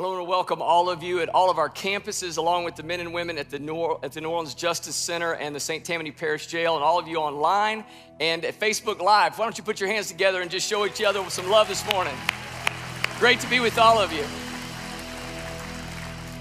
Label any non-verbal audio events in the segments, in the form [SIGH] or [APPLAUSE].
I want to welcome all of you at all of our campuses, along with the men and women at the New, at the New Orleans Justice Center and the St. Tammany Parish Jail, and all of you online and at Facebook Live. Why don't you put your hands together and just show each other some love this morning? Great to be with all of you.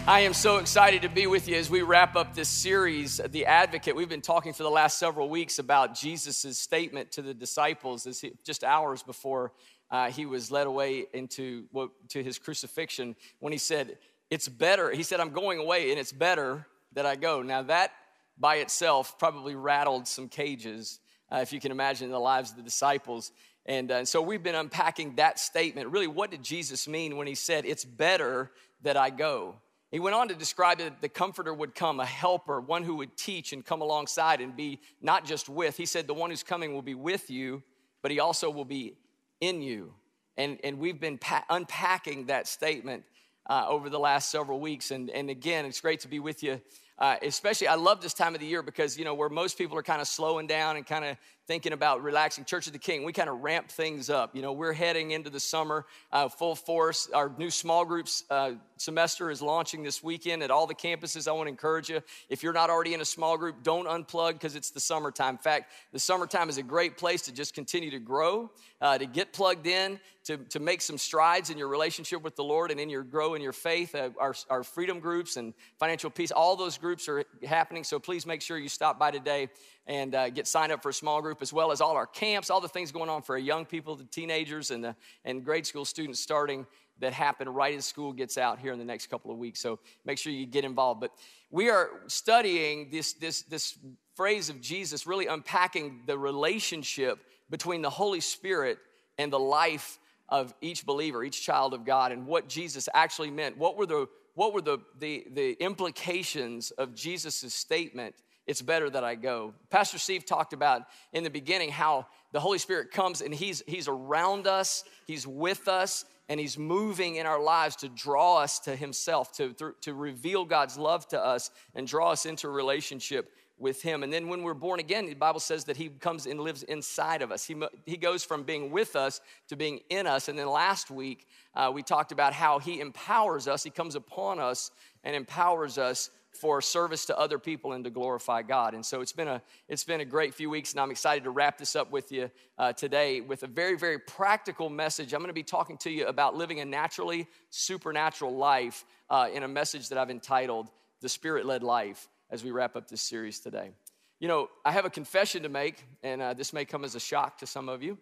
I am so excited to be with you as we wrap up this series, The Advocate. We've been talking for the last several weeks about Jesus' statement to the disciples just hours before uh, he was led away into to his crucifixion when he said, It's better. He said, I'm going away and it's better that I go. Now, that by itself probably rattled some cages, uh, if you can imagine the lives of the disciples. And, uh, and so we've been unpacking that statement. Really, what did Jesus mean when he said, It's better that I go? He went on to describe that the comforter would come, a helper, one who would teach and come alongside and be not just with. He said, The one who's coming will be with you, but he also will be in you. And, and we've been pa- unpacking that statement uh, over the last several weeks. And, and again, it's great to be with you. Uh, especially, I love this time of the year because, you know, where most people are kind of slowing down and kind of thinking about relaxing. Church of the King, we kind of ramp things up. You know, we're heading into the summer uh, full force. Our new small groups uh, semester is launching this weekend at all the campuses. I want to encourage you. If you're not already in a small group, don't unplug because it's the summertime. In fact, the summertime is a great place to just continue to grow, uh, to get plugged in, to, to make some strides in your relationship with the Lord and in your grow in your faith. Uh, our, our freedom groups and financial peace, all those groups are happening. So please make sure you stop by today and uh, get signed up for a small group, as well as all our camps, all the things going on for young people, the teenagers, and, the, and grade school students starting that happen right as school gets out here in the next couple of weeks. So make sure you get involved. But we are studying this, this, this phrase of Jesus, really unpacking the relationship between the Holy Spirit and the life of each believer, each child of God, and what Jesus actually meant. What were the what were the, the, the implications of Jesus' statement it's better that I go. Pastor Steve talked about in the beginning how the Holy Spirit comes and he's, he's around us, He's with us, and He's moving in our lives to draw us to Himself, to, to reveal God's love to us and draw us into a relationship with Him. And then when we're born again, the Bible says that He comes and lives inside of us. He, he goes from being with us to being in us. And then last week, uh, we talked about how He empowers us, He comes upon us and empowers us for service to other people and to glorify God. And so it's been a it's been a great few weeks, and I'm excited to wrap this up with you uh, today with a very very practical message. I'm going to be talking to you about living a naturally supernatural life uh, in a message that I've entitled "The Spirit-Led Life." As we wrap up this series today, you know I have a confession to make, and uh, this may come as a shock to some of you.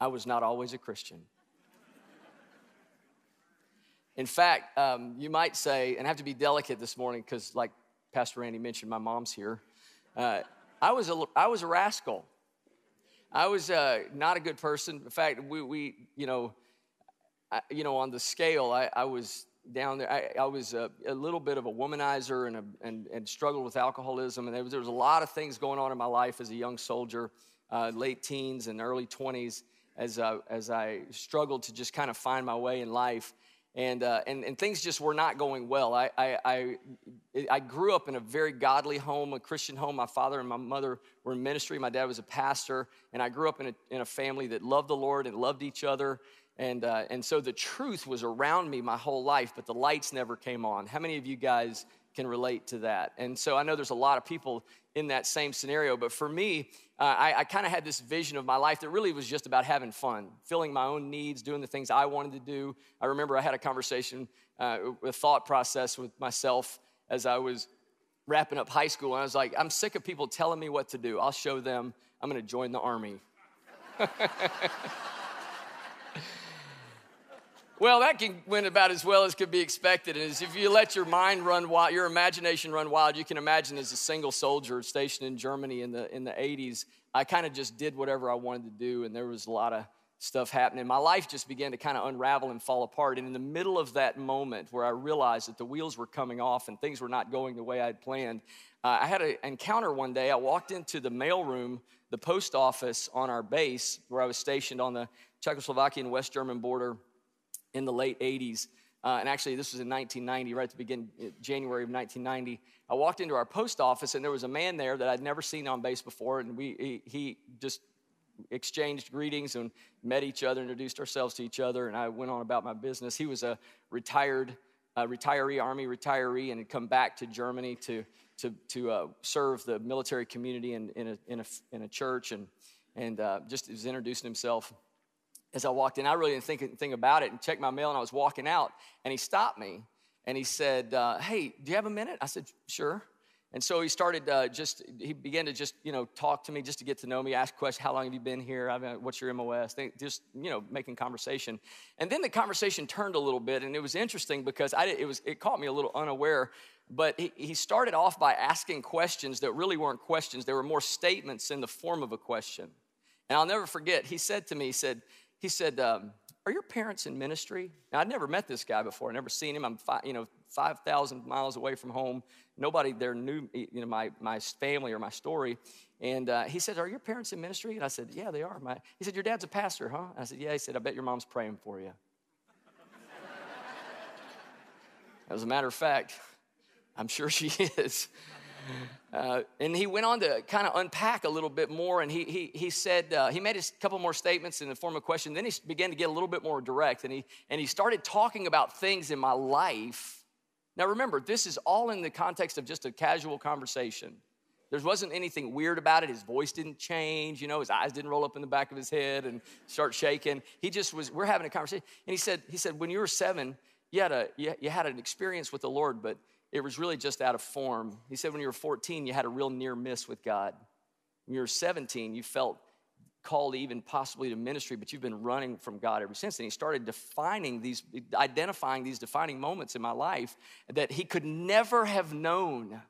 I was not always a Christian. In fact, um, you might say, and I have to be delicate this morning because, like Pastor Randy mentioned, my mom's here. Uh, I, was a, I was a rascal. I was uh, not a good person. In fact, we, we you know, I, you know, on the scale, I, I was down there. I, I was a, a, little bit of a womanizer and, a, and, and struggled with alcoholism. And there was, there was, a lot of things going on in my life as a young soldier, uh, late teens and early 20s, as, uh, as I struggled to just kind of find my way in life and, uh, and, and things just were not going well. I, I, I, I, grew up in a very godly home, a Christian home. My father and my mother were in ministry. My dad was a pastor, and I grew up in a, in a family that loved the Lord and loved each other. And, uh, and so the truth was around me my whole life, but the lights never came on. How many of you guys can relate to that? And so I know there's a lot of people in that same scenario, but for me, uh, I, I kind of had this vision of my life that really was just about having fun, filling my own needs, doing the things I wanted to do. I remember I had a conversation, uh, a thought process with myself as I was wrapping up high school, and I was like, I'm sick of people telling me what to do. I'll show them. I'm going to join the army. [LAUGHS] Well, that can went about as well as could be expected. And if you let your mind run wild, your imagination run wild, you can imagine as a single soldier stationed in Germany in the in the 80s, I kind of just did whatever I wanted to do, and there was a lot of stuff happening. My life just began to kind of unravel and fall apart. And in the middle of that moment where I realized that the wheels were coming off and things were not going the way I'd planned, uh, I had an encounter one day. I walked into the mailroom, the post office on our base where I was stationed on the Czechoslovakian West German border in the late 80s. Uh, and actually, this was in 1990, right at the beginning, uh, January of 1990. I walked into our post office, and there was a man there that I'd never seen on base before, and we, he, he just exchanged greetings and met each other, introduced ourselves to each other, and I went on about my business. He was a retired retiree, Army retiree, and had come back to Germany to, to, to uh, serve the military community in, in, a, in, a, in a church, and, and uh, just was introducing himself. As I walked in, I really didn't think anything about it and checked my mail, and I was walking out, and he stopped me and he said, uh, Hey, do you have a minute? I said, Sure. And so he started uh, just, he began to just, you know, talk to me just to get to know me, ask questions, how long have you been here? I mean, what's your MOS? just, you know, making conversation. And then the conversation turned a little bit and it was interesting because I, it, was, it caught me a little unaware. But he, he started off by asking questions that really weren't questions. They were more statements in the form of a question. And I'll never forget, he said to me, he said, he said, um, are your parents in ministry? Now, I'd never met this guy before, I'd never seen him. I'm, you know, 5,000 miles away from home. Nobody there knew, you know, my, my family or my story. And uh, he said, are your parents in ministry? And I said, yeah, they are. My, he said, your dad's a pastor, huh? I said, yeah. He said, I bet your mom's praying for you. [LAUGHS] As a matter of fact, I'm sure she [LAUGHS] is. Uh, and he went on to kind of unpack a little bit more, and he, he, he said, uh, he made a couple more statements in the form of question. Then he began to get a little bit more direct, and he, and he started talking about things in my life. Now, remember, this is all in the context of just a casual conversation. There wasn't anything weird about it. His voice didn't change, you know, his eyes didn't roll up in the back of his head and start shaking. He just was, we're having a conversation. And he said, he said, when you were seven, you had, a, you, you had an experience with the Lord, but it was really just out of form. He said when you were 14, you had a real near miss with God. When you were 17, you felt called even possibly to ministry, but you've been running from God ever since. And he started defining these, identifying these defining moments in my life that he could never have known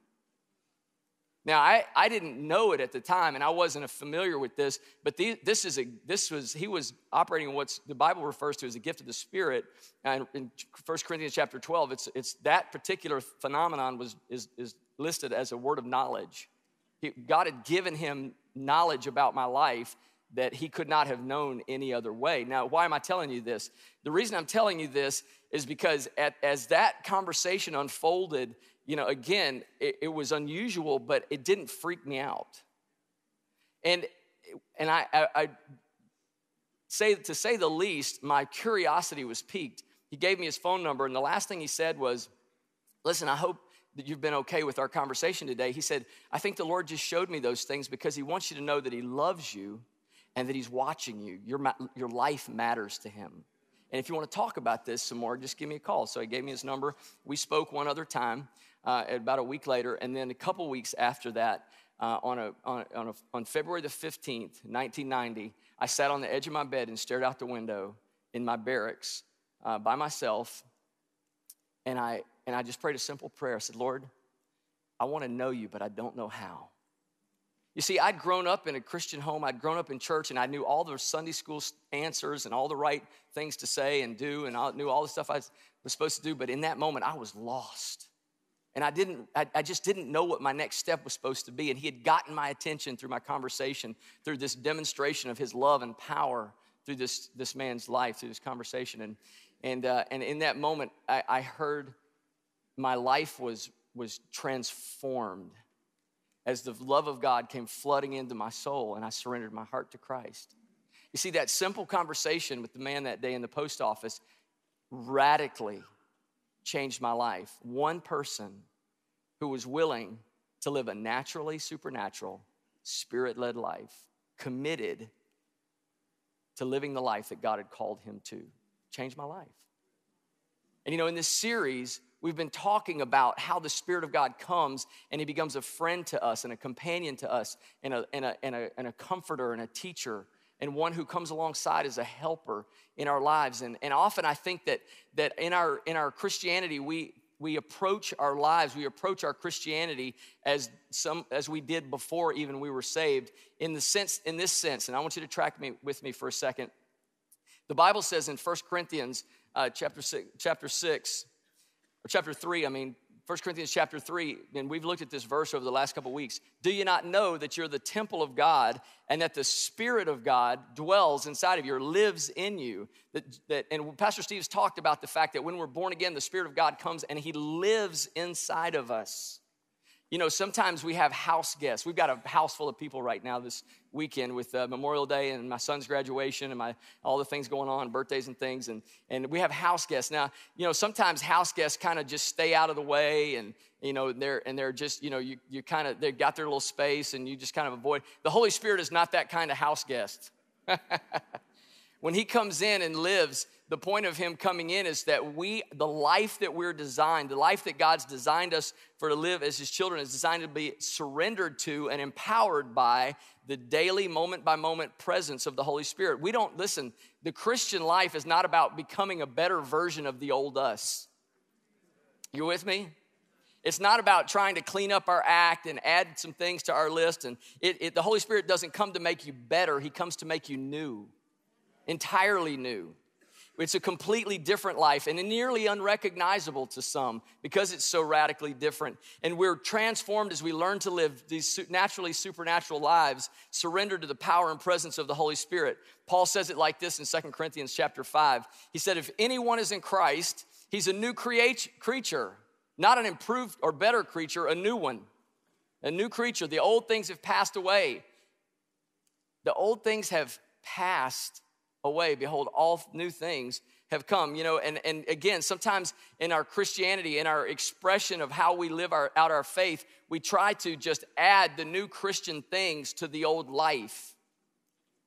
now, I, I didn't know it at the time, and I wasn't familiar with this, but the, this is a this was he was operating what the Bible refers to as a gift of the Spirit. And in 1 Corinthians chapter 12, it's, it's that particular phenomenon was is, is listed as a word of knowledge. He, God had given him knowledge about my life that he could not have known any other way. Now, why am I telling you this? The reason I'm telling you this is because at, as that conversation unfolded, you know, again, it, it, was unusual, but it didn't freak me out. And and I, I, I say to say the least, my curiosity was piqued. He gave me his phone number, and the last thing he said was, "Listen, I hope." That you've been okay with our conversation today. He said, I think the Lord just showed me those things because He wants you to know that He loves you and that He's watching you. Your, your life matters to Him. And if you want to talk about this some more, just give me a call. So he gave me his number. We spoke one other time uh, about a week later. And then a couple weeks after that, uh, on, a, on, on, a, on February the 15th, 1990, I sat on the edge of my bed and stared out the window in my barracks uh, by myself. And I, and I just prayed a simple prayer. I said, Lord, I want to know you, but I don't know how. You see, I'd grown up in a Christian home, I'd grown up in church, and I knew all the Sunday school answers and all the right things to say and do, and I knew all the stuff I was supposed to do. But in that moment, I was lost. And I didn't, I, I, just didn't know what my next step was supposed to be. And he had gotten my attention through my conversation, through this demonstration of his love and power through this, this man's life, through this conversation. And, and, uh, and in that moment, I, I heard my life was, was transformed as the love of God came flooding into my soul and I surrendered my heart to Christ. You see, that simple conversation with the man that day in the post office radically changed my life. One person who was willing to live a naturally supernatural, spirit led life, committed to living the life that God had called him to, changed my life. And you know, in this series, we've been talking about how the Spirit of God comes and He becomes a friend to us and a companion to us and a, and a, and a, and a comforter and a teacher and one who comes alongside as a helper in our lives. And, and often I think that, that in, our, in our Christianity, we, we approach our lives, we approach our Christianity as, some, as we did before even we were saved in, the sense, in this sense. And I want you to track me with me for a second. The Bible says in 1 Corinthians uh, chapter, six, chapter 6, or chapter 3, I mean, 1 Corinthians chapter 3, and we've looked at this verse over the last couple weeks. Do you not know that you're the temple of God and that the Spirit of God dwells inside of you or lives in you? That, that, and Pastor Steve's talked about the fact that when we're born again, the Spirit of God comes and He lives inside of us. You know, sometimes we have house guests. We've got a house full of people right now this weekend with uh, Memorial Day and my son's graduation and my all the things going on, birthdays and things, and and we have house guests now. You know, sometimes house guests kind of just stay out of the way, and you know they're and they're just you know you you kind of they've got their little space, and you just kind of avoid. The Holy Spirit is not that kind of house guest. [LAUGHS] when He comes in and lives the point of him coming in is that we, the life that we're designed, the life that God's designed us for to live as his children, is designed to be surrendered to and empowered by the daily, moment by moment presence of the Holy Spirit. We don't, listen, the Christian life is not about becoming a better version of the old us. You with me? It's not about trying to clean up our act and add some things to our list. And it, it, the Holy Spirit doesn't come to make you better, He comes to make you new, entirely new. It's a completely different life and nearly unrecognizable to some because it's so radically different. And we're transformed as we learn to live these naturally supernatural lives, surrendered to the power and presence of the Holy Spirit. Paul says it like this in 2 Corinthians chapter 5. He said, If anyone is in Christ, he's a new create, creature, not an improved or better creature, a new one. A new creature. The old things have passed away. The old things have passed away. Behold, all new things have come. You know, and, and again, sometimes in our Christianity, in our expression of how we live our, out our faith, we try to just add the new Christian things to the old life.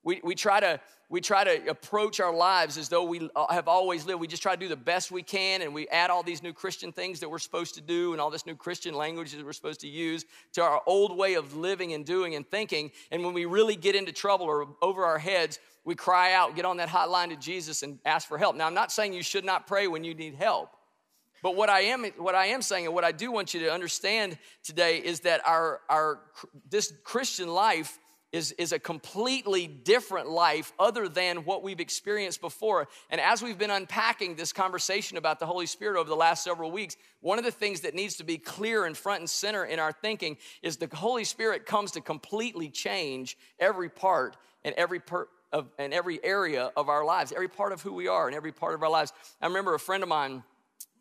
We, we, try to, we try to approach our lives as though we uh, have always lived. We just try to do the best we can, and we add all these new Christian things that we're supposed to do and all this new Christian language that we're supposed to use to our old way of living and doing and thinking. And when we really get into trouble or over our heads, we cry out, get on that hotline to Jesus and ask for help. Now, I'm not saying you should not pray when you need help. But what I am, what I am saying, and what I do want you to understand today is that our, our this Christian life is, is a completely different life other than what we've experienced before. And as we've been unpacking this conversation about the Holy Spirit over the last several weeks, one of the things that needs to be clear and front and center in our thinking is the Holy Spirit comes to completely change every part and every per, of, and every area of our lives, every part of who we are and every part of our lives. I remember a friend of mine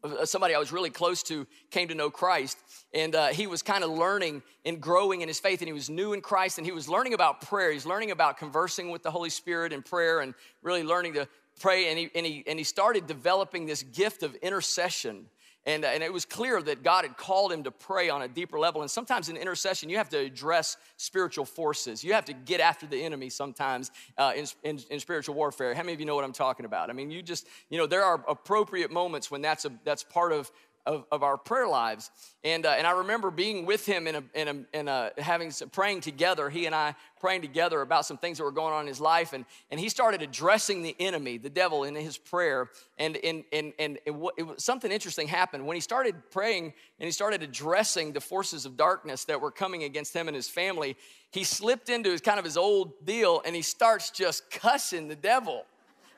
uh, somebody I was really close to came to know Christ, and uh, he was kind of learning and growing in his faith, and he was new in Christ, and he was learning about prayer. He's learning about conversing with the Holy Spirit and prayer, and really learning to pray. And he, and he, and he started developing this gift of intercession. And, uh, and it was clear that God had called him to pray on a deeper level. And sometimes in intercession, you have to address spiritual forces. You have to get after the enemy sometimes uh, in, in, in, spiritual warfare. How many of you know what I'm talking about? I mean, you just, you know, there are appropriate moments when that's, a, that's part of of, of our prayer lives. And, uh, and I remember being with him in a, in a, in a having some, praying together, he and I praying together about some things that were going on in his life. And, and he started addressing the enemy, the devil, in his prayer. And, and, and, and it, it, something interesting happened. When he started praying and he started addressing the forces of darkness that were coming against him and his family, he slipped into his kind of his old deal and he starts just cussing the devil.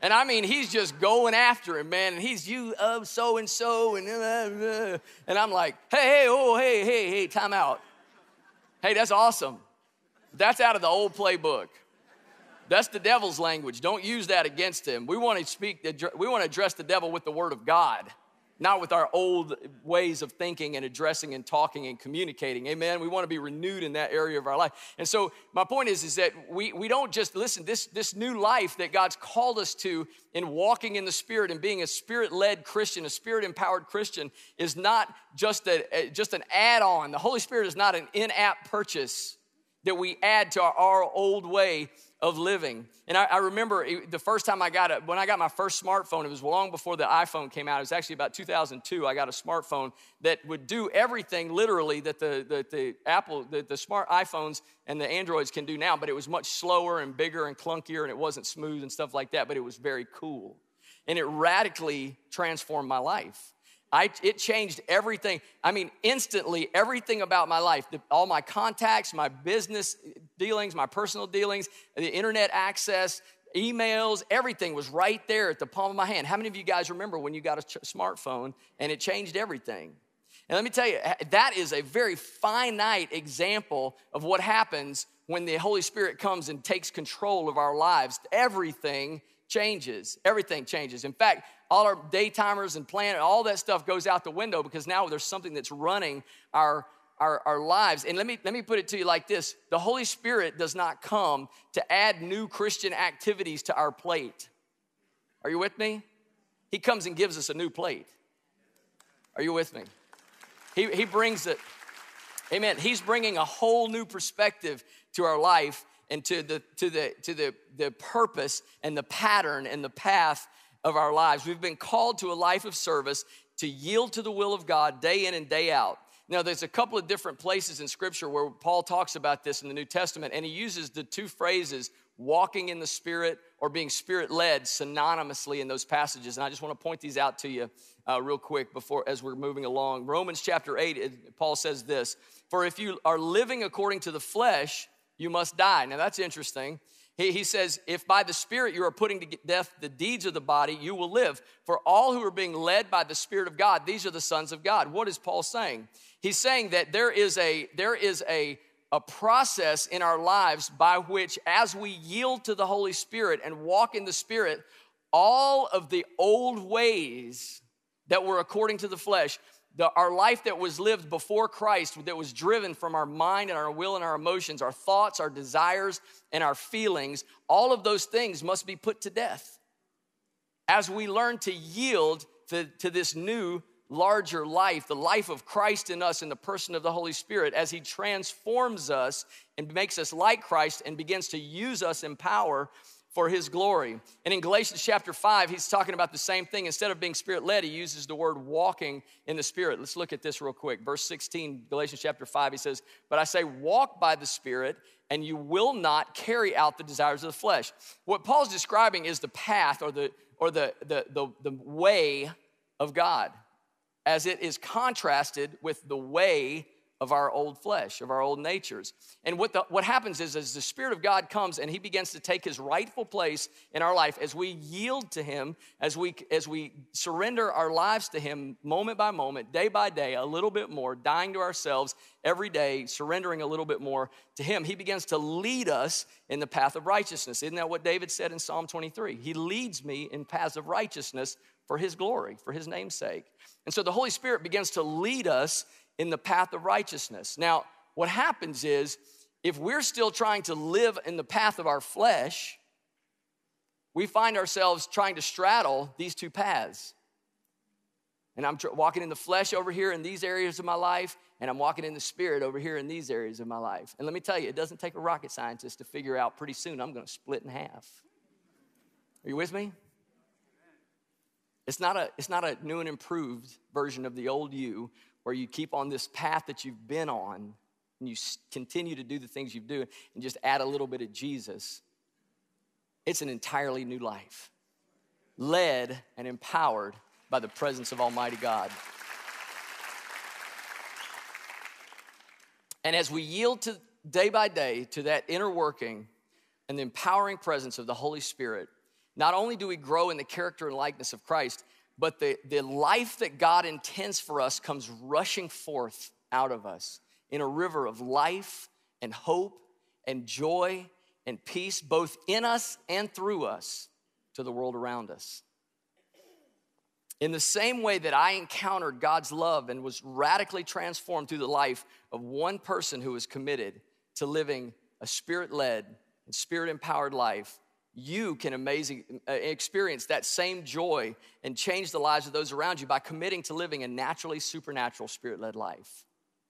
And I mean, he's just going after him, man. And he's you of so and so, and uh, and I'm like, hey, hey, oh, hey, hey, hey, time out. Hey, that's awesome. That's out of the old playbook. That's the devil's language. Don't use that against him. We want to speak. We want to address the devil with the word of God not with our old ways of thinking and addressing and talking and communicating. Amen. We want to be renewed in that area of our life. And so my point is, is that we, we don't just listen, this, this new life that God's called us to in walking in the Spirit and being a spirit-led Christian, a spirit-empowered Christian, is not just a, just an add-on. The Holy Spirit is not an in-app purchase that we add to our, our old way of living. And I, I remember the first time I got it, when I got my first smartphone, it was long before the iPhone came out. It was actually about 2002. I got a smartphone that would do everything literally that the, the, the Apple, the, the smart iPhones and the Androids can do now, but it was much slower and bigger and clunkier and it wasn't smooth and stuff like that, but it was very cool. And it radically transformed my life. I, it changed everything. I mean, instantly, everything about my life, the, all my contacts, my business dealings, my personal dealings, the internet access, emails, everything was right there at the palm of my hand. How many of you guys remember when you got a ch- smartphone and it changed everything? And let me tell you, that is a very finite example of what happens when the Holy Spirit comes and takes control of our lives. Everything changes. Everything changes. In fact, all our daytimers and plan, all that stuff goes out the window because now there's something that's running our our, our lives. And let me, let me put it to you like this the Holy Spirit does not come to add new Christian activities to our plate. Are you with me? He comes and gives us a new plate. Are you with me? He, he brings it, amen. He's bringing a whole new perspective to our life and to the to the to the the purpose and the pattern and the path of our lives. We've been called to a life of service to yield to the will of God day in and day out. Now, there's a couple of different places in Scripture where Paul talks about this in the New Testament, and he uses the two phrases walking in the Spirit or being Spirit led synonymously in those passages. And I just want to point these out to you uh, real quick before as we're moving along. Romans chapter 8, Paul says this For if you are living according to the flesh, you must die. Now, that's interesting. He, he says, If by the Spirit you are putting to death the deeds of the body, you will live. For all who are being led by the Spirit of God, these are the sons of God. What is Paul saying? He's saying that there is a there is a a process in our lives by which as we yield to the Holy Spirit and walk in the Spirit, all of the old ways that were according to the flesh, the, our life that was lived before Christ, that was driven from our mind and our will and our emotions, our thoughts, our desires, and our feelings, all of those things must be put to death. As we learn to yield to, to this new larger life, the life of Christ in us in the person of the Holy Spirit, as He transforms us and makes us like Christ and begins to use us in power for His glory. And in Galatians chapter 5, He's talking about the same thing. Instead of being spirit led, He uses the word walking in the Spirit. Let's look at this real quick. Verse 16, Galatians chapter 5, He says, But I say, walk by the Spirit and you will not carry out the desires of the flesh. What Paul's describing is the path or the or the, the, the, the way of God as it is contrasted with the way of our old flesh, of our old natures. And what, the, what happens is, as the Spirit of God comes and He begins to take His rightful place in our life, as we yield to Him, as we, as we surrender our lives to Him moment by moment, day by day, a little bit more, dying to ourselves every day, surrendering a little bit more to Him, He begins to lead us in the path of righteousness. Isn't that what David said in Psalm 23? He leads me in paths of righteousness for His glory, for His name's sake. And so the Holy Spirit begins to lead us in the path of righteousness. Now, what happens is if we're still trying to live in the path of our flesh, we find ourselves trying to straddle these two paths. And I'm tr- walking in the flesh over here in these areas of my life, and I'm walking in the spirit over here in these areas of my life. And let me tell you, it doesn't take a rocket scientist to figure out pretty soon I'm to split in half. Are you with me? It's not, a, it's not a new and improved version of the old you where you keep on this path that you've been on and you continue to do the things you've do and just add a little bit of Jesus. It's an entirely new life, led and empowered by the presence of Almighty God. And as we yield to day by day to that inner working and the empowering presence of the Holy Spirit, not only do we grow in the character and likeness of Christ, but the, the life that God intends for us comes rushing forth out of us in a river of life and hope and joy and peace, both in us and through us to the world around us. In the same way that I encountered God's love and was radically transformed through the life of one person who was committed to living a spirit led and spirit empowered life, you can amazing, uh, experience that same joy and change the lives of those around you by committing to living a naturally supernatural spirit led life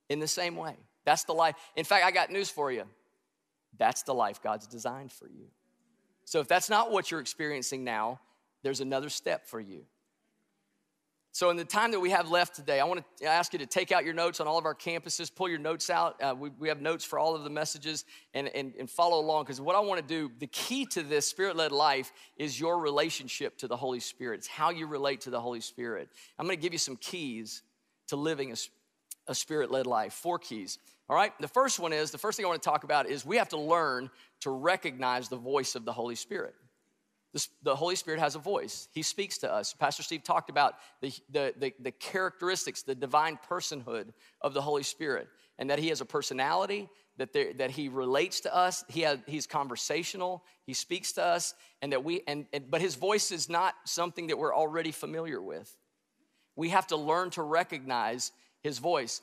in the same way. That's the life. In fact, I got news for you. That's the life God's designed for you. So if that's not what you're experiencing now, there's another step for you. So, in the time that we have left today, I want to ask you to take out your notes on all of our campuses, pull your notes out. Uh, we, we, have notes for all of the messages and, and, and follow along because what I want to do, the key to this spirit led life is your relationship to the Holy Spirit. It's how you relate to the Holy Spirit. I'm going to give you some keys to living a, a spirit led life. Four keys. All right, the first one is the first thing I want to talk about is we have to learn to recognize the voice of the Holy Spirit the Holy Spirit has a voice. He speaks to us. Pastor Steve talked about the, the, the, the, characteristics, the divine personhood of the Holy Spirit, and that He has a personality, that, there, that He relates to us. He has, he's conversational. He speaks to us, and that we, and, and, but His voice is not something that we're already familiar with. We have to learn to recognize His voice.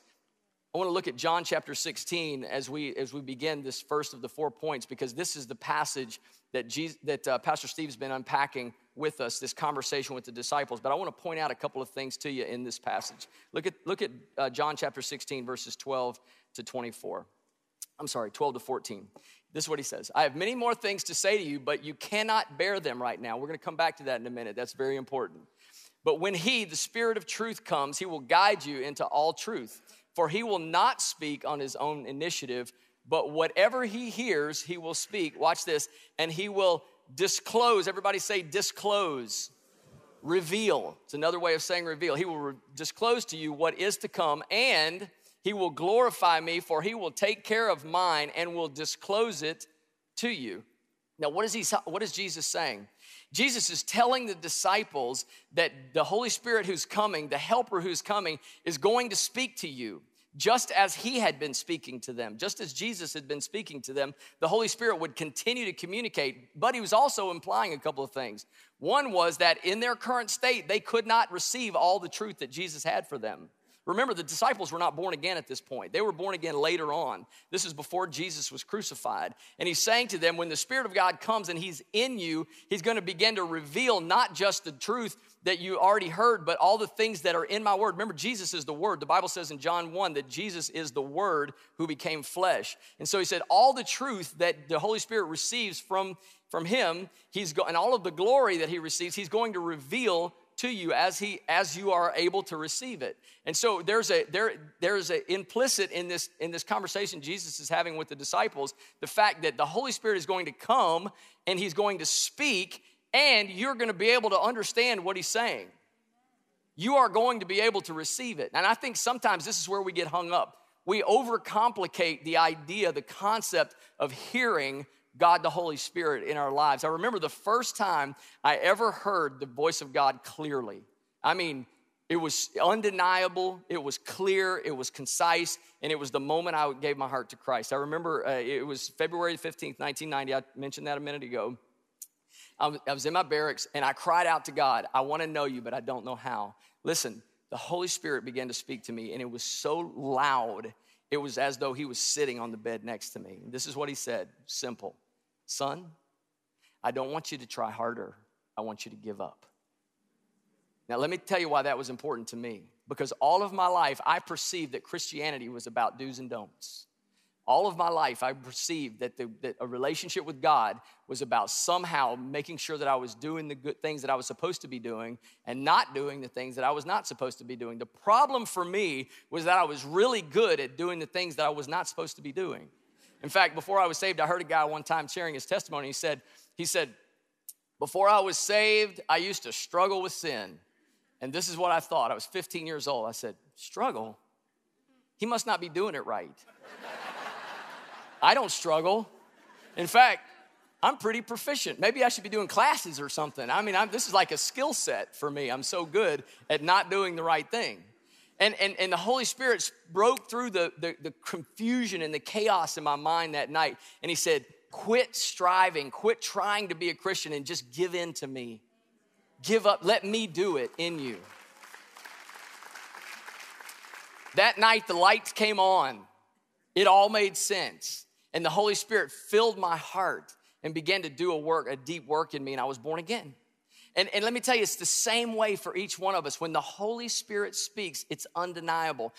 I want to look at John chapter 16 as we as we begin this first of the four points because this is the passage that Jesus, that uh, Pastor Steve's been unpacking with us this conversation with the disciples. But I want to point out a couple of things to you in this passage. Look at look at uh, John chapter 16 verses 12 to 24. I'm sorry, 12 to 14. This is what he says. I have many more things to say to you, but you cannot bear them right now. We're going to come back to that in a minute. That's very important. But when he, the Spirit of truth, comes, he will guide you into all truth. For he will not speak on his own initiative, but whatever he hears, he will speak. Watch this. And he will disclose. Everybody say disclose. Reveal. It's another way of saying reveal. He will re- disclose to you what is to come, and he will glorify me, for he will take care of mine and will disclose it to you. Now, what is, he, what is Jesus saying? Jesus is telling the disciples that the Holy Spirit who's coming, the helper who's coming, is going to speak to you. Just as he had been speaking to them, just as Jesus had been speaking to them, the Holy Spirit would continue to communicate. But he was also implying a couple of things. One was that in their current state, they could not receive all the truth that Jesus had for them. Remember, the disciples were not born again at this point. They were born again later on. This is before Jesus was crucified. And he's saying to them, when the Spirit of God comes and he's in you, he's going to begin to reveal not just the truth that you already heard, but all the things that are in my word. Remember, Jesus is the word. The Bible says in John 1 that Jesus is the word who became flesh. And so he said, all the truth that the Holy Spirit receives from, from him, he's go- and all of the glory that he receives, he's going to reveal to you as he as you are able to receive it. And so there's a there there's a implicit in this in this conversation jesus is having with the disciples the fact that the holy spirit is going to come and he's going to speak and you're going to be able to understand what he's saying. You are going to be able to receive it. And i think sometimes this is where we get hung up. We overcomplicate the idea the concept of hearing God the Holy Spirit in our lives. I remember the first time I ever heard the voice of God clearly. I mean, it was undeniable, it was clear, it was concise, and it was the moment I gave my heart to Christ. I remember uh, it was February 15th, 1990. I mentioned that a minute ago. I was, I was in my barracks and I cried out to God, I want to know you, but I don't know how. Listen, the Holy Spirit began to speak to me, and it was so loud, it was as though He was sitting on the bed next to me. This is what He said simple Son, I don't want you to try harder. I want you to give up. Now, let me tell you why that was important to me. Because all of my life, I perceived that Christianity was about do's and don'ts. All of my life, I perceived that, the, that a relationship with God was about somehow making sure that I was doing the good things that I was supposed to be doing and not doing the things that I was not supposed to be doing. The problem for me was that I was really good at doing the things that I was not supposed to be doing. In fact, before I was saved, I heard a guy one time sharing his testimony. He said, he said, before I was saved, I used to struggle with sin. And this is what I thought. I was 15 years old. I said, struggle? He must not be doing it right. [LAUGHS] I don't struggle. In fact, I'm pretty proficient. Maybe I should be doing classes or something. I mean, I'm, this is like a skill set for me. I'm so good at not doing the right thing. And, and, and the Holy Spirit broke through the, the, the confusion and the chaos in my mind that night. And He said, Quit striving, quit trying to be a Christian, and just give in to me. Give up, let me do it in you. That night, the lights came on. It all made sense. And the Holy Spirit filled my heart and began to do a work, a deep work in me, and I was born again. And, and let me tell you, it's the same way for each one of us. When the Holy Spirit speaks, it's undeniable.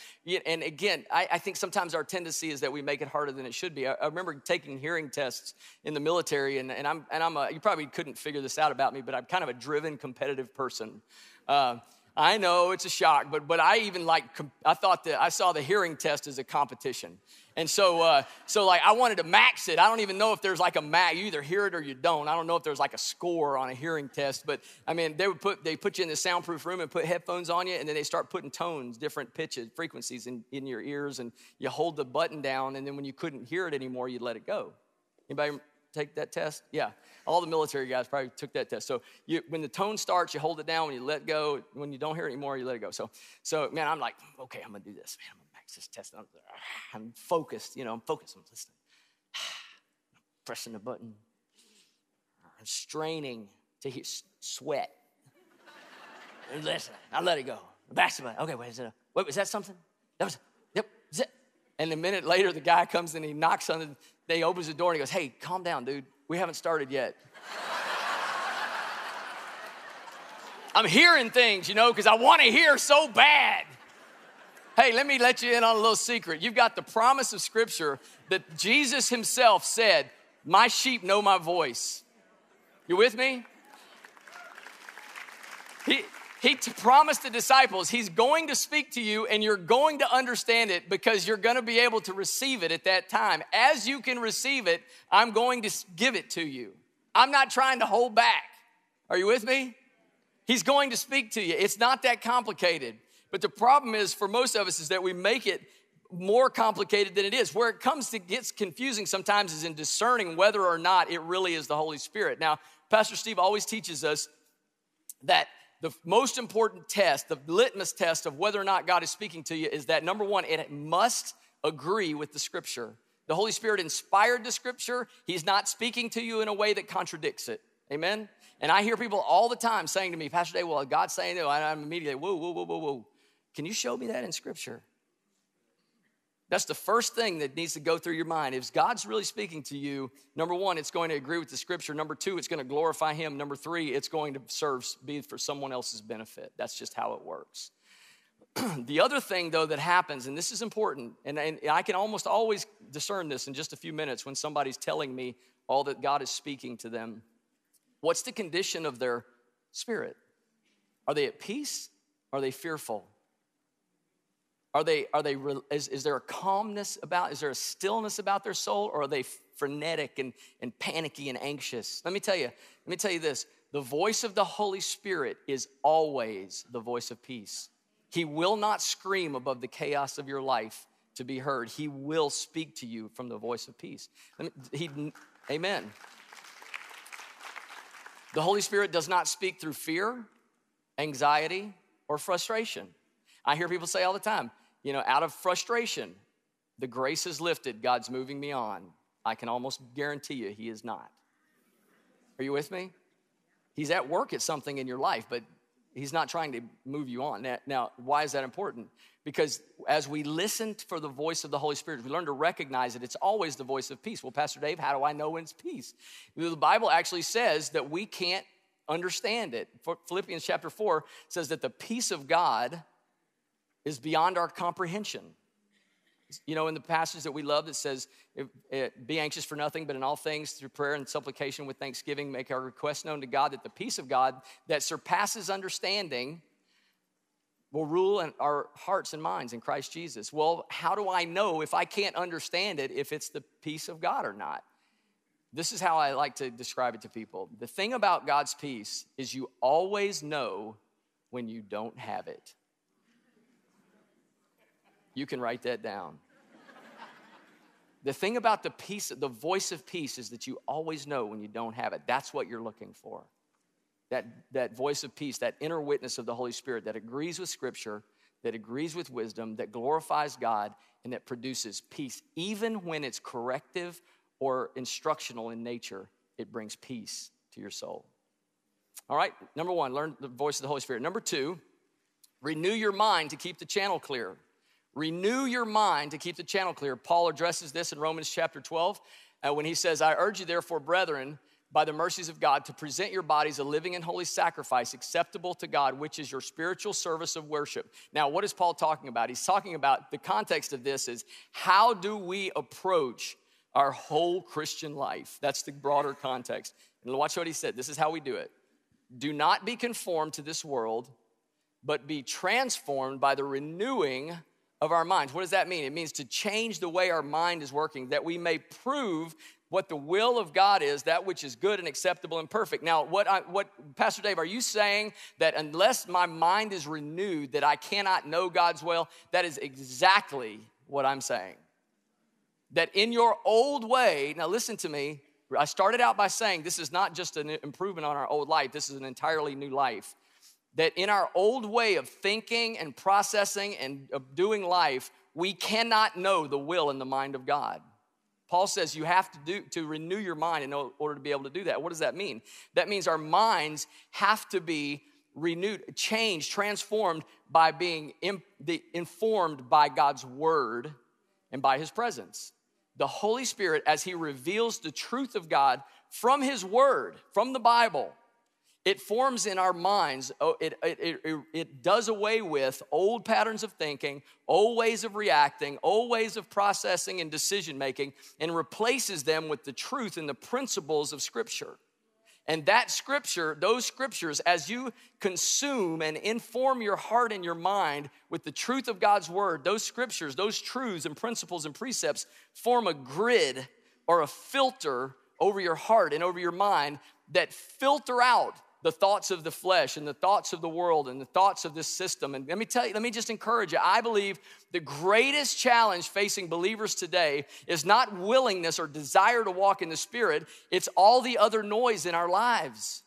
And again, I, I think sometimes our tendency is that we make it harder than it should be. I, I remember taking hearing tests in the military, and, and I'm, and I'm a, you probably couldn't figure this out about me, but I'm kind of a driven, competitive person. Uh, I know it's a shock, but but I even like I thought that I saw the hearing test as a competition, and so uh, so like I wanted to max it. I don't even know if there's like a max. You either hear it or you don't. I don't know if there's like a score on a hearing test, but I mean they would put they put you in the soundproof room and put headphones on you, and then they start putting tones, different pitches, frequencies in in your ears, and you hold the button down, and then when you couldn't hear it anymore, you let it go. Anybody take that test? Yeah. All the military guys probably took that test. So you, when the tone starts, you hold it down. When you let go, when you don't hear it anymore, you let it go. So, so man, I'm like, okay, I'm gonna do this. Man, I'm gonna max this test. I'm, I'm focused. You know, I'm focused. I'm listening. I'm [SIGHS] pressing the button. I'm straining to hear, sweat. [LAUGHS] listen, I let it go. My, okay, wait, is it a, wait, was that something? That was, yep, is it? And a minute later, the guy comes and he knocks on the, they opens the door and he goes, Hey, calm down, dude. We haven't started yet. [LAUGHS] I'm hearing things, you know, because I want to hear so bad. Hey, let me let you in on a little secret. You've got the promise of Scripture that Jesus Himself said, My sheep know my voice. You with me? He, he promised the disciples, He's going to speak to you and you're going to understand it because you're going to be able to receive it at that time. As you can receive it, I'm going to give it to you. I'm not trying to hold back. Are you with me? He's going to speak to you. It's not that complicated. But the problem is for most of us is that we make it more complicated than it is. Where it comes to gets confusing sometimes is in discerning whether or not it really is the Holy Spirit. Now, Pastor Steve always teaches us that the most important test, the litmus test of whether or not God is speaking to you is that number one, it must agree with the scripture. The Holy Spirit inspired the scripture. He's not speaking to you in a way that contradicts it. Amen? And I hear people all the time saying to me, Pastor Dave, well, God's saying. I'm immediately, whoa, whoa, whoa, whoa, whoa. Can you show me that in Scripture? That's the first thing that needs to go through your mind. If God's really speaking to you, number one, it's going to agree with the Scripture. Number two, it's going to glorify Him. Number three, it's going to serve, be for someone else's benefit. That's just how it works. [CLEARS THROAT] the other thing, though, that happens, and this is important, and, and I can almost always discern this in just a few minutes when somebody's telling me all that God is speaking to them What's the condition of their spirit? Are they at peace? Are they fearful? Are they, are they, is, is there a calmness about, is there a stillness about their soul, or are they frenetic and, and panicky and anxious? Let me tell you, let me tell you this the voice of the Holy Spirit is always the voice of peace. He will not scream above the chaos of your life to be heard. He will speak to you from the voice of peace. He, amen. The Holy Spirit does not speak through fear, anxiety, or frustration. I hear people say all the time, you know, out of frustration, the grace is lifted, God's moving me on. I can almost guarantee you he is not. Are you with me? He's at work at something in your life, but he's not trying to move you on. Now, why is that important? Because as we listen for the voice of the Holy Spirit, we learn to recognize that it's always the voice of peace. Well, Pastor Dave, how do I know when it's peace? The Bible actually says that we can't understand it. Philippians chapter 4 says that the peace of God is beyond our comprehension. You know, in the passage that we love that says, eh, Be anxious for nothing, but in all things, through prayer and supplication with thanksgiving, make our requests known to God, that the peace of God that surpasses understanding will rule in our hearts and minds in Christ Jesus. Well, how do I know if I can't understand it if it's the peace of God or not? This is how I like to describe it to people. The thing about God's peace is you always know when you don't have it. You can write that down. The thing about the peace, the voice of peace, is that you always know when you don't have it. That's what you're looking for. That, that voice of peace, that inner witness of the Holy Spirit that agrees with Scripture, that agrees with wisdom, that glorifies God, and that produces peace. Even when it's corrective or instructional in nature, it brings peace to your soul. All right, number one, learn the voice of the Holy Spirit. Number two, renew your mind to keep the channel clear. Renew your mind to keep the channel clear. Paul addresses this in Romans chapter 12 uh, when he says, I urge you, therefore, brethren, by the mercies of God, to present your bodies a living and holy sacrifice acceptable to God, which is your spiritual service of worship. Now, what is Paul talking about? He's talking about the context of this is how do we approach our whole Christian life? That's the broader context. And watch what he said. This is how we do it. Do not be conformed to this world, but be transformed by the renewing of our minds. What does that mean? It means to change the way our mind is working, that we may prove what the will of God is, that which is good and acceptable and perfect. Now, what, I, what, Pastor Dave, are you saying that unless my mind is renewed, that I cannot know God's will? That is exactly what I'm saying. That in your old way, now listen to me, I started out by saying this is not just an improvement on our old life, this is an entirely new life that in our old way of thinking and processing and of doing life, we cannot know the will and the mind of God. Paul says you have to do to renew your mind in order to be able to do that. What does that mean? That means our minds have to be renewed, changed, transformed by being informed by God's word and by his presence. The Holy Spirit, as he reveals the truth of God from his word, from the Bible, it forms in our minds, oh, it, it, it, it, does away with old patterns of thinking, old ways of reacting, old ways of processing and decision making, and replaces them with the truth and the principles of Scripture. And that scripture, those scriptures, as you consume and inform your heart and your mind with the truth of God's word, those scriptures, those truths and principles and precepts form a grid or a filter over your heart and over your mind that filter out the thoughts of the flesh and the thoughts of the world and the thoughts of this system. And let me tell you, let me just encourage you. I believe the greatest challenge facing believers today is not willingness or desire to walk in the Spirit, it's all the other noise in our lives.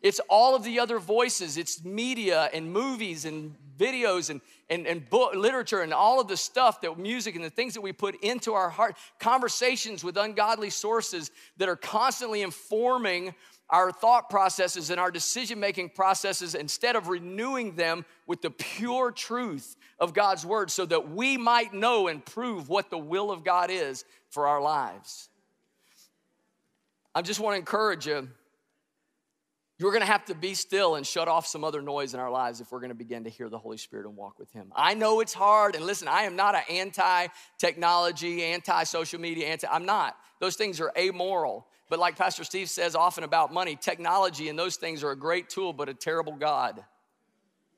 It's all of the other voices. It's media and movies and videos and, and, and book, literature and all of the stuff that music and the things that we put into our heart, conversations with ungodly sources that are constantly informing our thought processes and our decision making processes instead of renewing them with the pure truth of God's word so that we might know and prove what the will of God is for our lives. I just want to encourage you. You're going to have to be still and shut off some other noise in our lives if we're going to begin to hear the Holy Spirit and walk with Him. I know it's hard, and listen, I am not an anti technology, anti social media, anti, I'm not. Those things are amoral. But like Pastor Steve says often about money, technology and those things are a great tool, but a terrible God.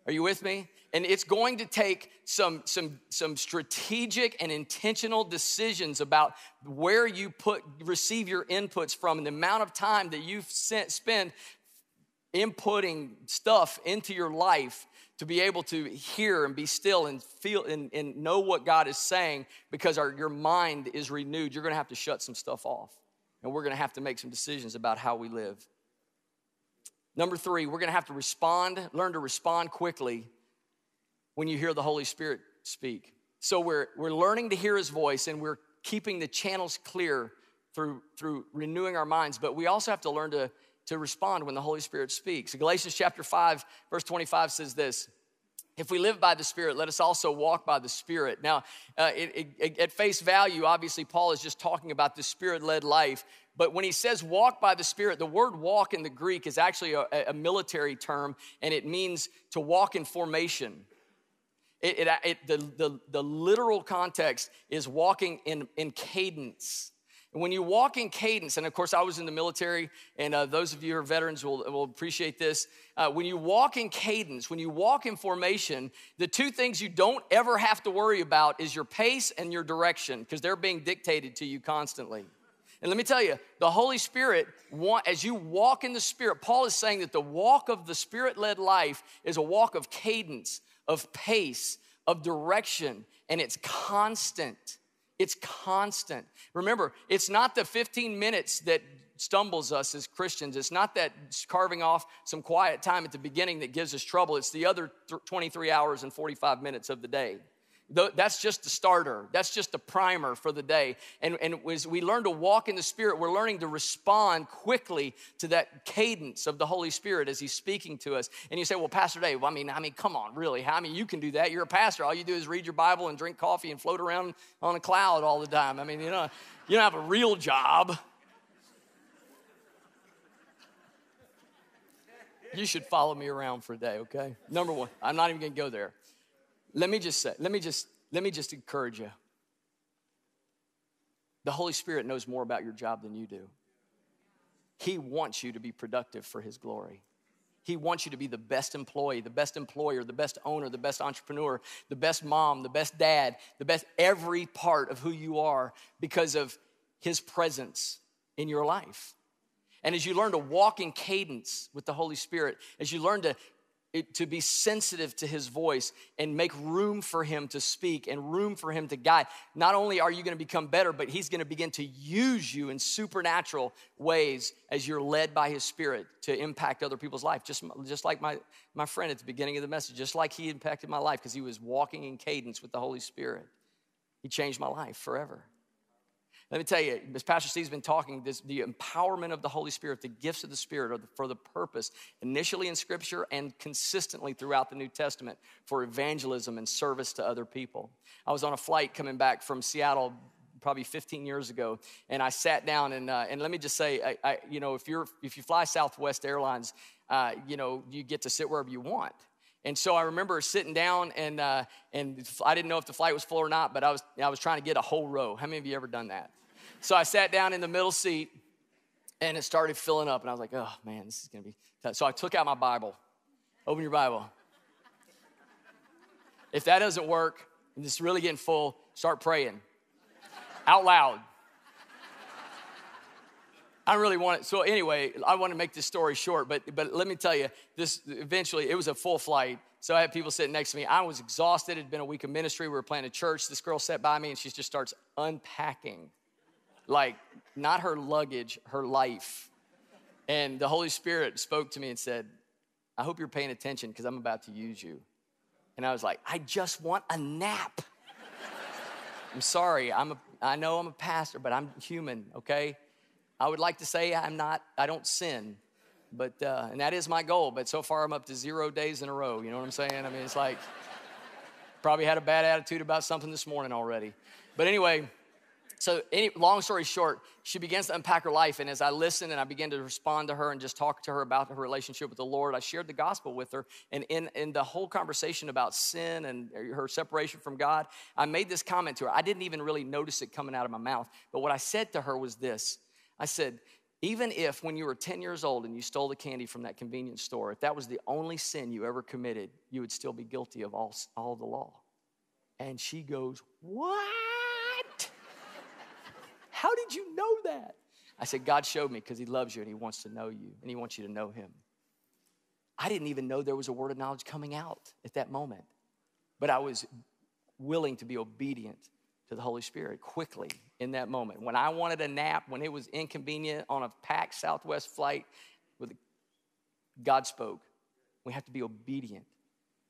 Are you with me? And it's going to take some, some, some strategic and intentional decisions about where you put receive your inputs from and the amount of time that you spend inputting stuff into your life to be able to hear and be still and feel and, and know what God is saying because our, your mind is renewed. You're going to have to shut some stuff off and we're going to have to make some decisions about how we live. Number three, we're going to have to respond, learn to respond quickly when you hear the Holy Spirit speak. So we're, we're learning to hear his voice and we're keeping the channels clear through, through renewing our minds, but we also have to learn to, to respond when the Holy Spirit speaks. Galatians chapter 5, verse 25 says this if we live by the Spirit, let us also walk by the Spirit. Now, uh, it, it, at face value, obviously, Paul is just talking about the Spirit led life. But when he says walk by the Spirit, the word walk in the Greek is actually a, a military term, and it means to walk in formation. It, the, the, the literal context is walking in, in cadence. When you walk in cadence, and of course, I was in the military, and uh, those of you who are veterans will, will appreciate this. Uh, when you walk in cadence, when you walk in formation, the two things you don't ever have to worry about is your pace and your direction, because they're being dictated to you constantly. And let me tell you, the Holy Spirit, as you walk in the Spirit, Paul is saying that the walk of the Spirit led life is a walk of cadence, of pace, of direction, and it's constant. It's constant. Remember, it's not the 15 minutes that stumbles us as Christians. It's not that carving off some quiet time at the beginning that gives us trouble. It's the other 23 hours and 45 minutes of the day. That's just the starter. That's just the primer for the day. And, and as we learn to walk in the Spirit, we're learning to respond quickly to that cadence of the Holy Spirit as He's speaking to us. And you say, "Well, Pastor Dave, I mean, I mean, come on, really? I mean, you can do that. You're a pastor. All you do is read your Bible and drink coffee and float around on a cloud all the time. I mean, you know, you don't have a real job." You should follow me around for a day, okay? Number one, I'm not even gonna go there. Let me just say, let me just, let me just encourage you. The Holy Spirit knows more about your job than you do. He wants you to be productive for His glory. He wants you to be the best employee, the best employer, the best owner, the best entrepreneur, the best mom, the best dad, the best every part of who you are because of His presence in your life. And as you learn to walk in cadence with the Holy Spirit, as you learn to it, to be sensitive to his voice and make room for him to speak and room for him to guide. Not only are you going to become better, but he's going to begin to use you in supernatural ways as you're led by his spirit to impact other people's life. Just, just like my, my friend at the beginning of the message, just like he impacted my life because he was walking in cadence with the Holy Spirit. He changed my life forever. Let me tell you, as Pastor Steve's been talking, this, the empowerment of the Holy Spirit, the gifts of the Spirit are the, for the purpose, initially in Scripture and consistently throughout the New Testament, for evangelism and service to other people. I was on a flight coming back from Seattle probably 15 years ago, and I sat down and uh, and let me just say, I, I, you know, if you're if you fly Southwest Airlines, uh, you know, you get to sit wherever you want. And so I remember sitting down, and uh, and I didn't know if the flight was full or not, but I was I was trying to get a whole row. How many of you ever done that? So I sat down in the middle seat and it started filling up. And I was like, oh man, this is going to be tough. So I took out my Bible. Open your Bible. If that doesn't work and it's really getting full, start praying out loud. I really want it. So anyway, I want to make this story short, but but let me tell you, this eventually it was a full flight. So I had people sitting next to me. I was exhausted. It had been a week of ministry. We were planning a church. This girl sat by me and she just starts unpacking like not her luggage, her life. And the Holy Spirit spoke to me and said, I hope you're paying attention because I'm about to use you. And I was like, I just want a nap. [LAUGHS] I'm sorry, I'm a, I know I'm a pastor, but I'm human, okay? I would like to say I'm not, I don't sin, but, uh, and that is my goal, but so far I'm up to zero days in a row, you know what I'm saying? I mean, it's like, [LAUGHS] probably had a bad attitude about something this morning already. But anyway, so, any, long story short, she begins to unpack her life. And as I listened and I began to respond to her and just talk to her about her relationship with the Lord, I shared the gospel with her. And in, in the whole conversation about sin and her separation from God, I made this comment to her. I didn't even really notice it coming out of my mouth. But what I said to her was this I said, even if when you were 10 years old and you stole the candy from that convenience store, if that was the only sin you ever committed, you would still be guilty of all, all the law. And she goes, What? How did you know that? I said, God showed me because He loves you and He wants to know you and He wants you to know Him. I didn't even know there was a word of knowledge coming out at that moment, but I was willing to be obedient to the Holy Spirit quickly in that moment. When I wanted a nap, when it was inconvenient on a packed Southwest flight, with God spoke. We have to be obedient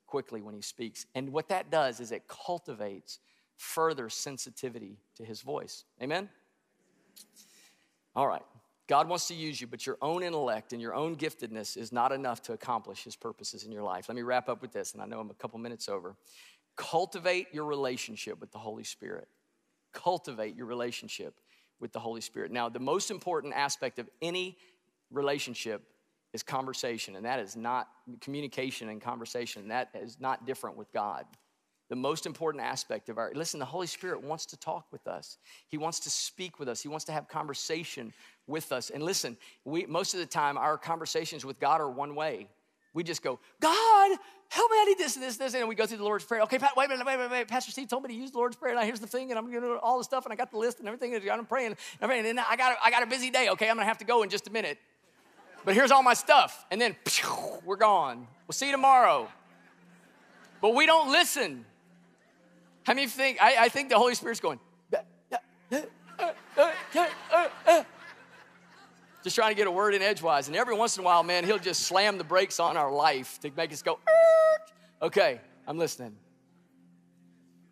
quickly when He speaks. And what that does is it cultivates further sensitivity to His voice. Amen? All right. God wants to use you, but your own intellect and your own giftedness is not enough to accomplish his purposes in your life. Let me wrap up with this, and I know I'm a couple minutes over. Cultivate your relationship with the Holy Spirit. Cultivate your relationship with the Holy Spirit. Now, the most important aspect of any relationship is conversation, and that is not communication and conversation. That is not different with God the most important aspect of our listen the holy spirit wants to talk with us. He wants to speak with us. He wants to have conversation with us. And listen we most of the time our conversations with god are one way. We just go god help me i need this and this and this and we go through the lord's prayer. Okay wait a minute wait, wait, wait. pastor steve told me to use the lord's prayer and here's the thing and i'm gonna do all the stuff and i got the list and everything and i'm praying and, praying, and i got a, i got a busy day okay? I'm gonna have to go in just a minute. But here's all my stuff and then we're gone. We'll see you tomorrow. But we don't listen how many think, I, I think the Holy Spirit's going, just trying to get a word in edgewise. And every once in a while, man, he'll just slam the brakes on our life to make us go, okay, I'm listening.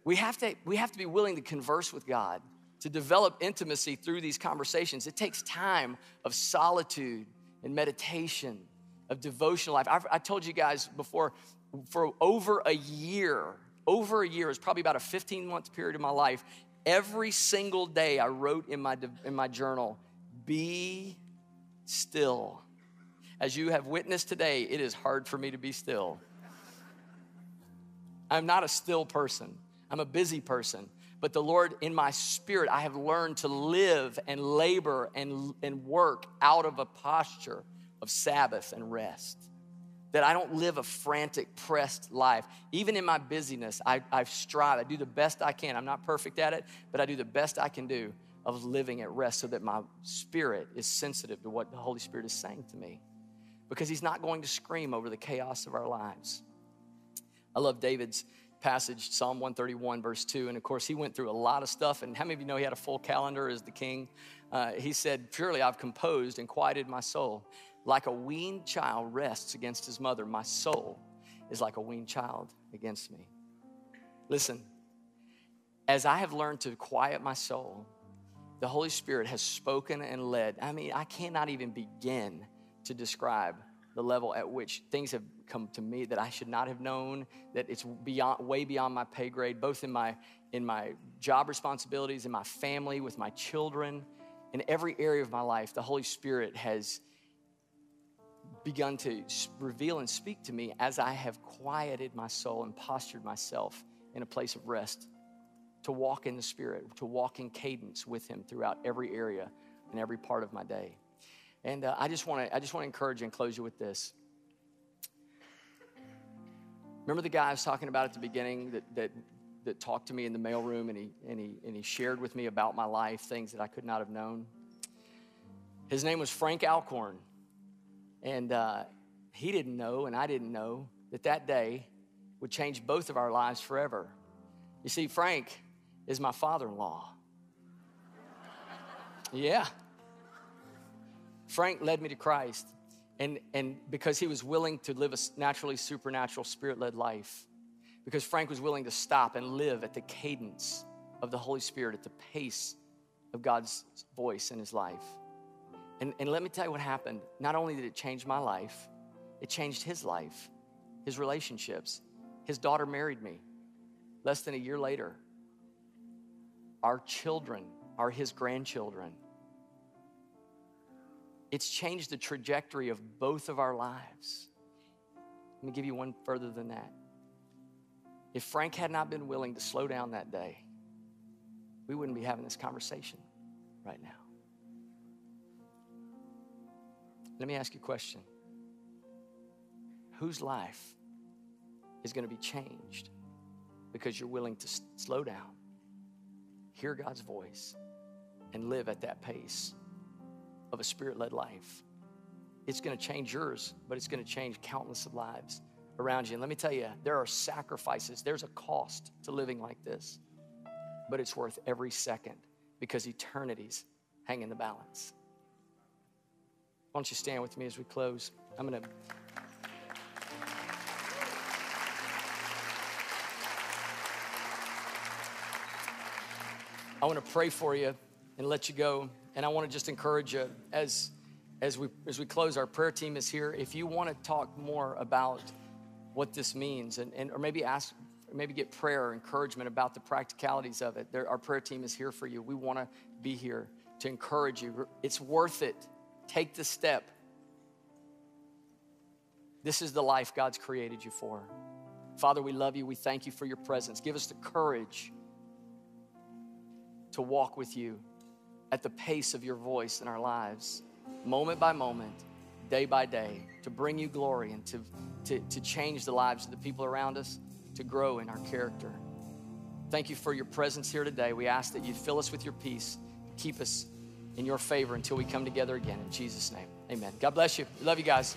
We have, to, we have to be willing to converse with God, to develop intimacy through these conversations. It takes time of solitude and meditation, of devotional life. I've, I told you guys before, for over a year, over a year, it's probably about a 15 month period of my life. Every single day I wrote in my, in my journal, be still. As you have witnessed today, it is hard for me to be still. I'm not a still person, I'm a busy person. But the Lord, in my spirit, I have learned to live and labor and, and work out of a posture of Sabbath and rest that I don't live a frantic, pressed life. Even in my busyness, I, I strive. I do the best I can. I'm not perfect at it, but I do the best I can do of living at rest so that my spirit is sensitive to what the Holy Spirit is saying to me. Because He's not going to scream over the chaos of our lives. I love David's passage, Psalm 131, verse 2. And of course, he went through a lot of stuff. And how many of you know he had a full calendar as the king? Uh, he said, Purely I've composed and quieted my soul. Like a weaned child rests against his mother, my soul is like a weaned child against me. Listen, as I have learned to quiet my soul the Holy Spirit has spoken and led. I mean, I cannot even begin to describe the level at which things have come to me that I should not have known, that it's beyond, way beyond my pay grade, both in my, in my job responsibilities, in my family, with my children, in every area of my life. The Holy Spirit has begun to reveal and speak to me as I have quieted my soul and postured myself in a place of rest to walk in the Spirit, to walk in cadence with Him throughout every area and every part of my day. And uh, I just want to I just want to encourage you and close you with this. Remember the guy I was talking about at the beginning that, that, that talked to me in the mailroom and he, and, he, and he shared with me about my life, things that I could not have known? His name was Frank Alcorn. And uh, he didn't know, and I didn't know, that that day would change both of our lives forever. You see, Frank is my father in law. Yeah. Frank led me to Christ, and, and because he was willing to live a naturally supernatural, spirit led life, because Frank was willing to stop and live at the cadence of the Holy Spirit, at the pace of God's voice in his life. And, and let me tell you what happened. Not only did it change my life, it changed his life, his relationships. His daughter married me less than a year later. Our children are his grandchildren. It's changed the trajectory of both of our lives. Let me give you one further than that. If Frank had not been willing to slow down that day, we wouldn't be having this conversation right now. Let me ask you a question Whose life is going to be changed because you're willing to slow down, hear God's voice, and live at that pace of a spirit led life? It's going to change yours, but it's going to change countless of lives around you. And let me tell you, there are sacrifices, there's a cost to living like this, but it's worth every second because eternities hang in the balance. Why don't you stand with me as we close? I'm going to. I want to pray for you and let you go. And I want to just encourage you as, as, we, as we close, our prayer team is here. If you want to talk more about what this means and, and or maybe ask, maybe get prayer or encouragement about the practicalities of it, there, our prayer team is here for you. We want to be here to encourage you. It's worth it. Take the step. This is the life God's created you for. Father, we love you. We thank you for your presence. Give us the courage to walk with you at the pace of your voice in our lives, moment by moment, day by day, to bring you glory and to, to, to change the lives of the people around us, to grow in our character. Thank you for your presence here today. We ask that you fill us with your peace, keep us in your favor until we come together again. In Jesus' name, amen. God bless you. Love you guys.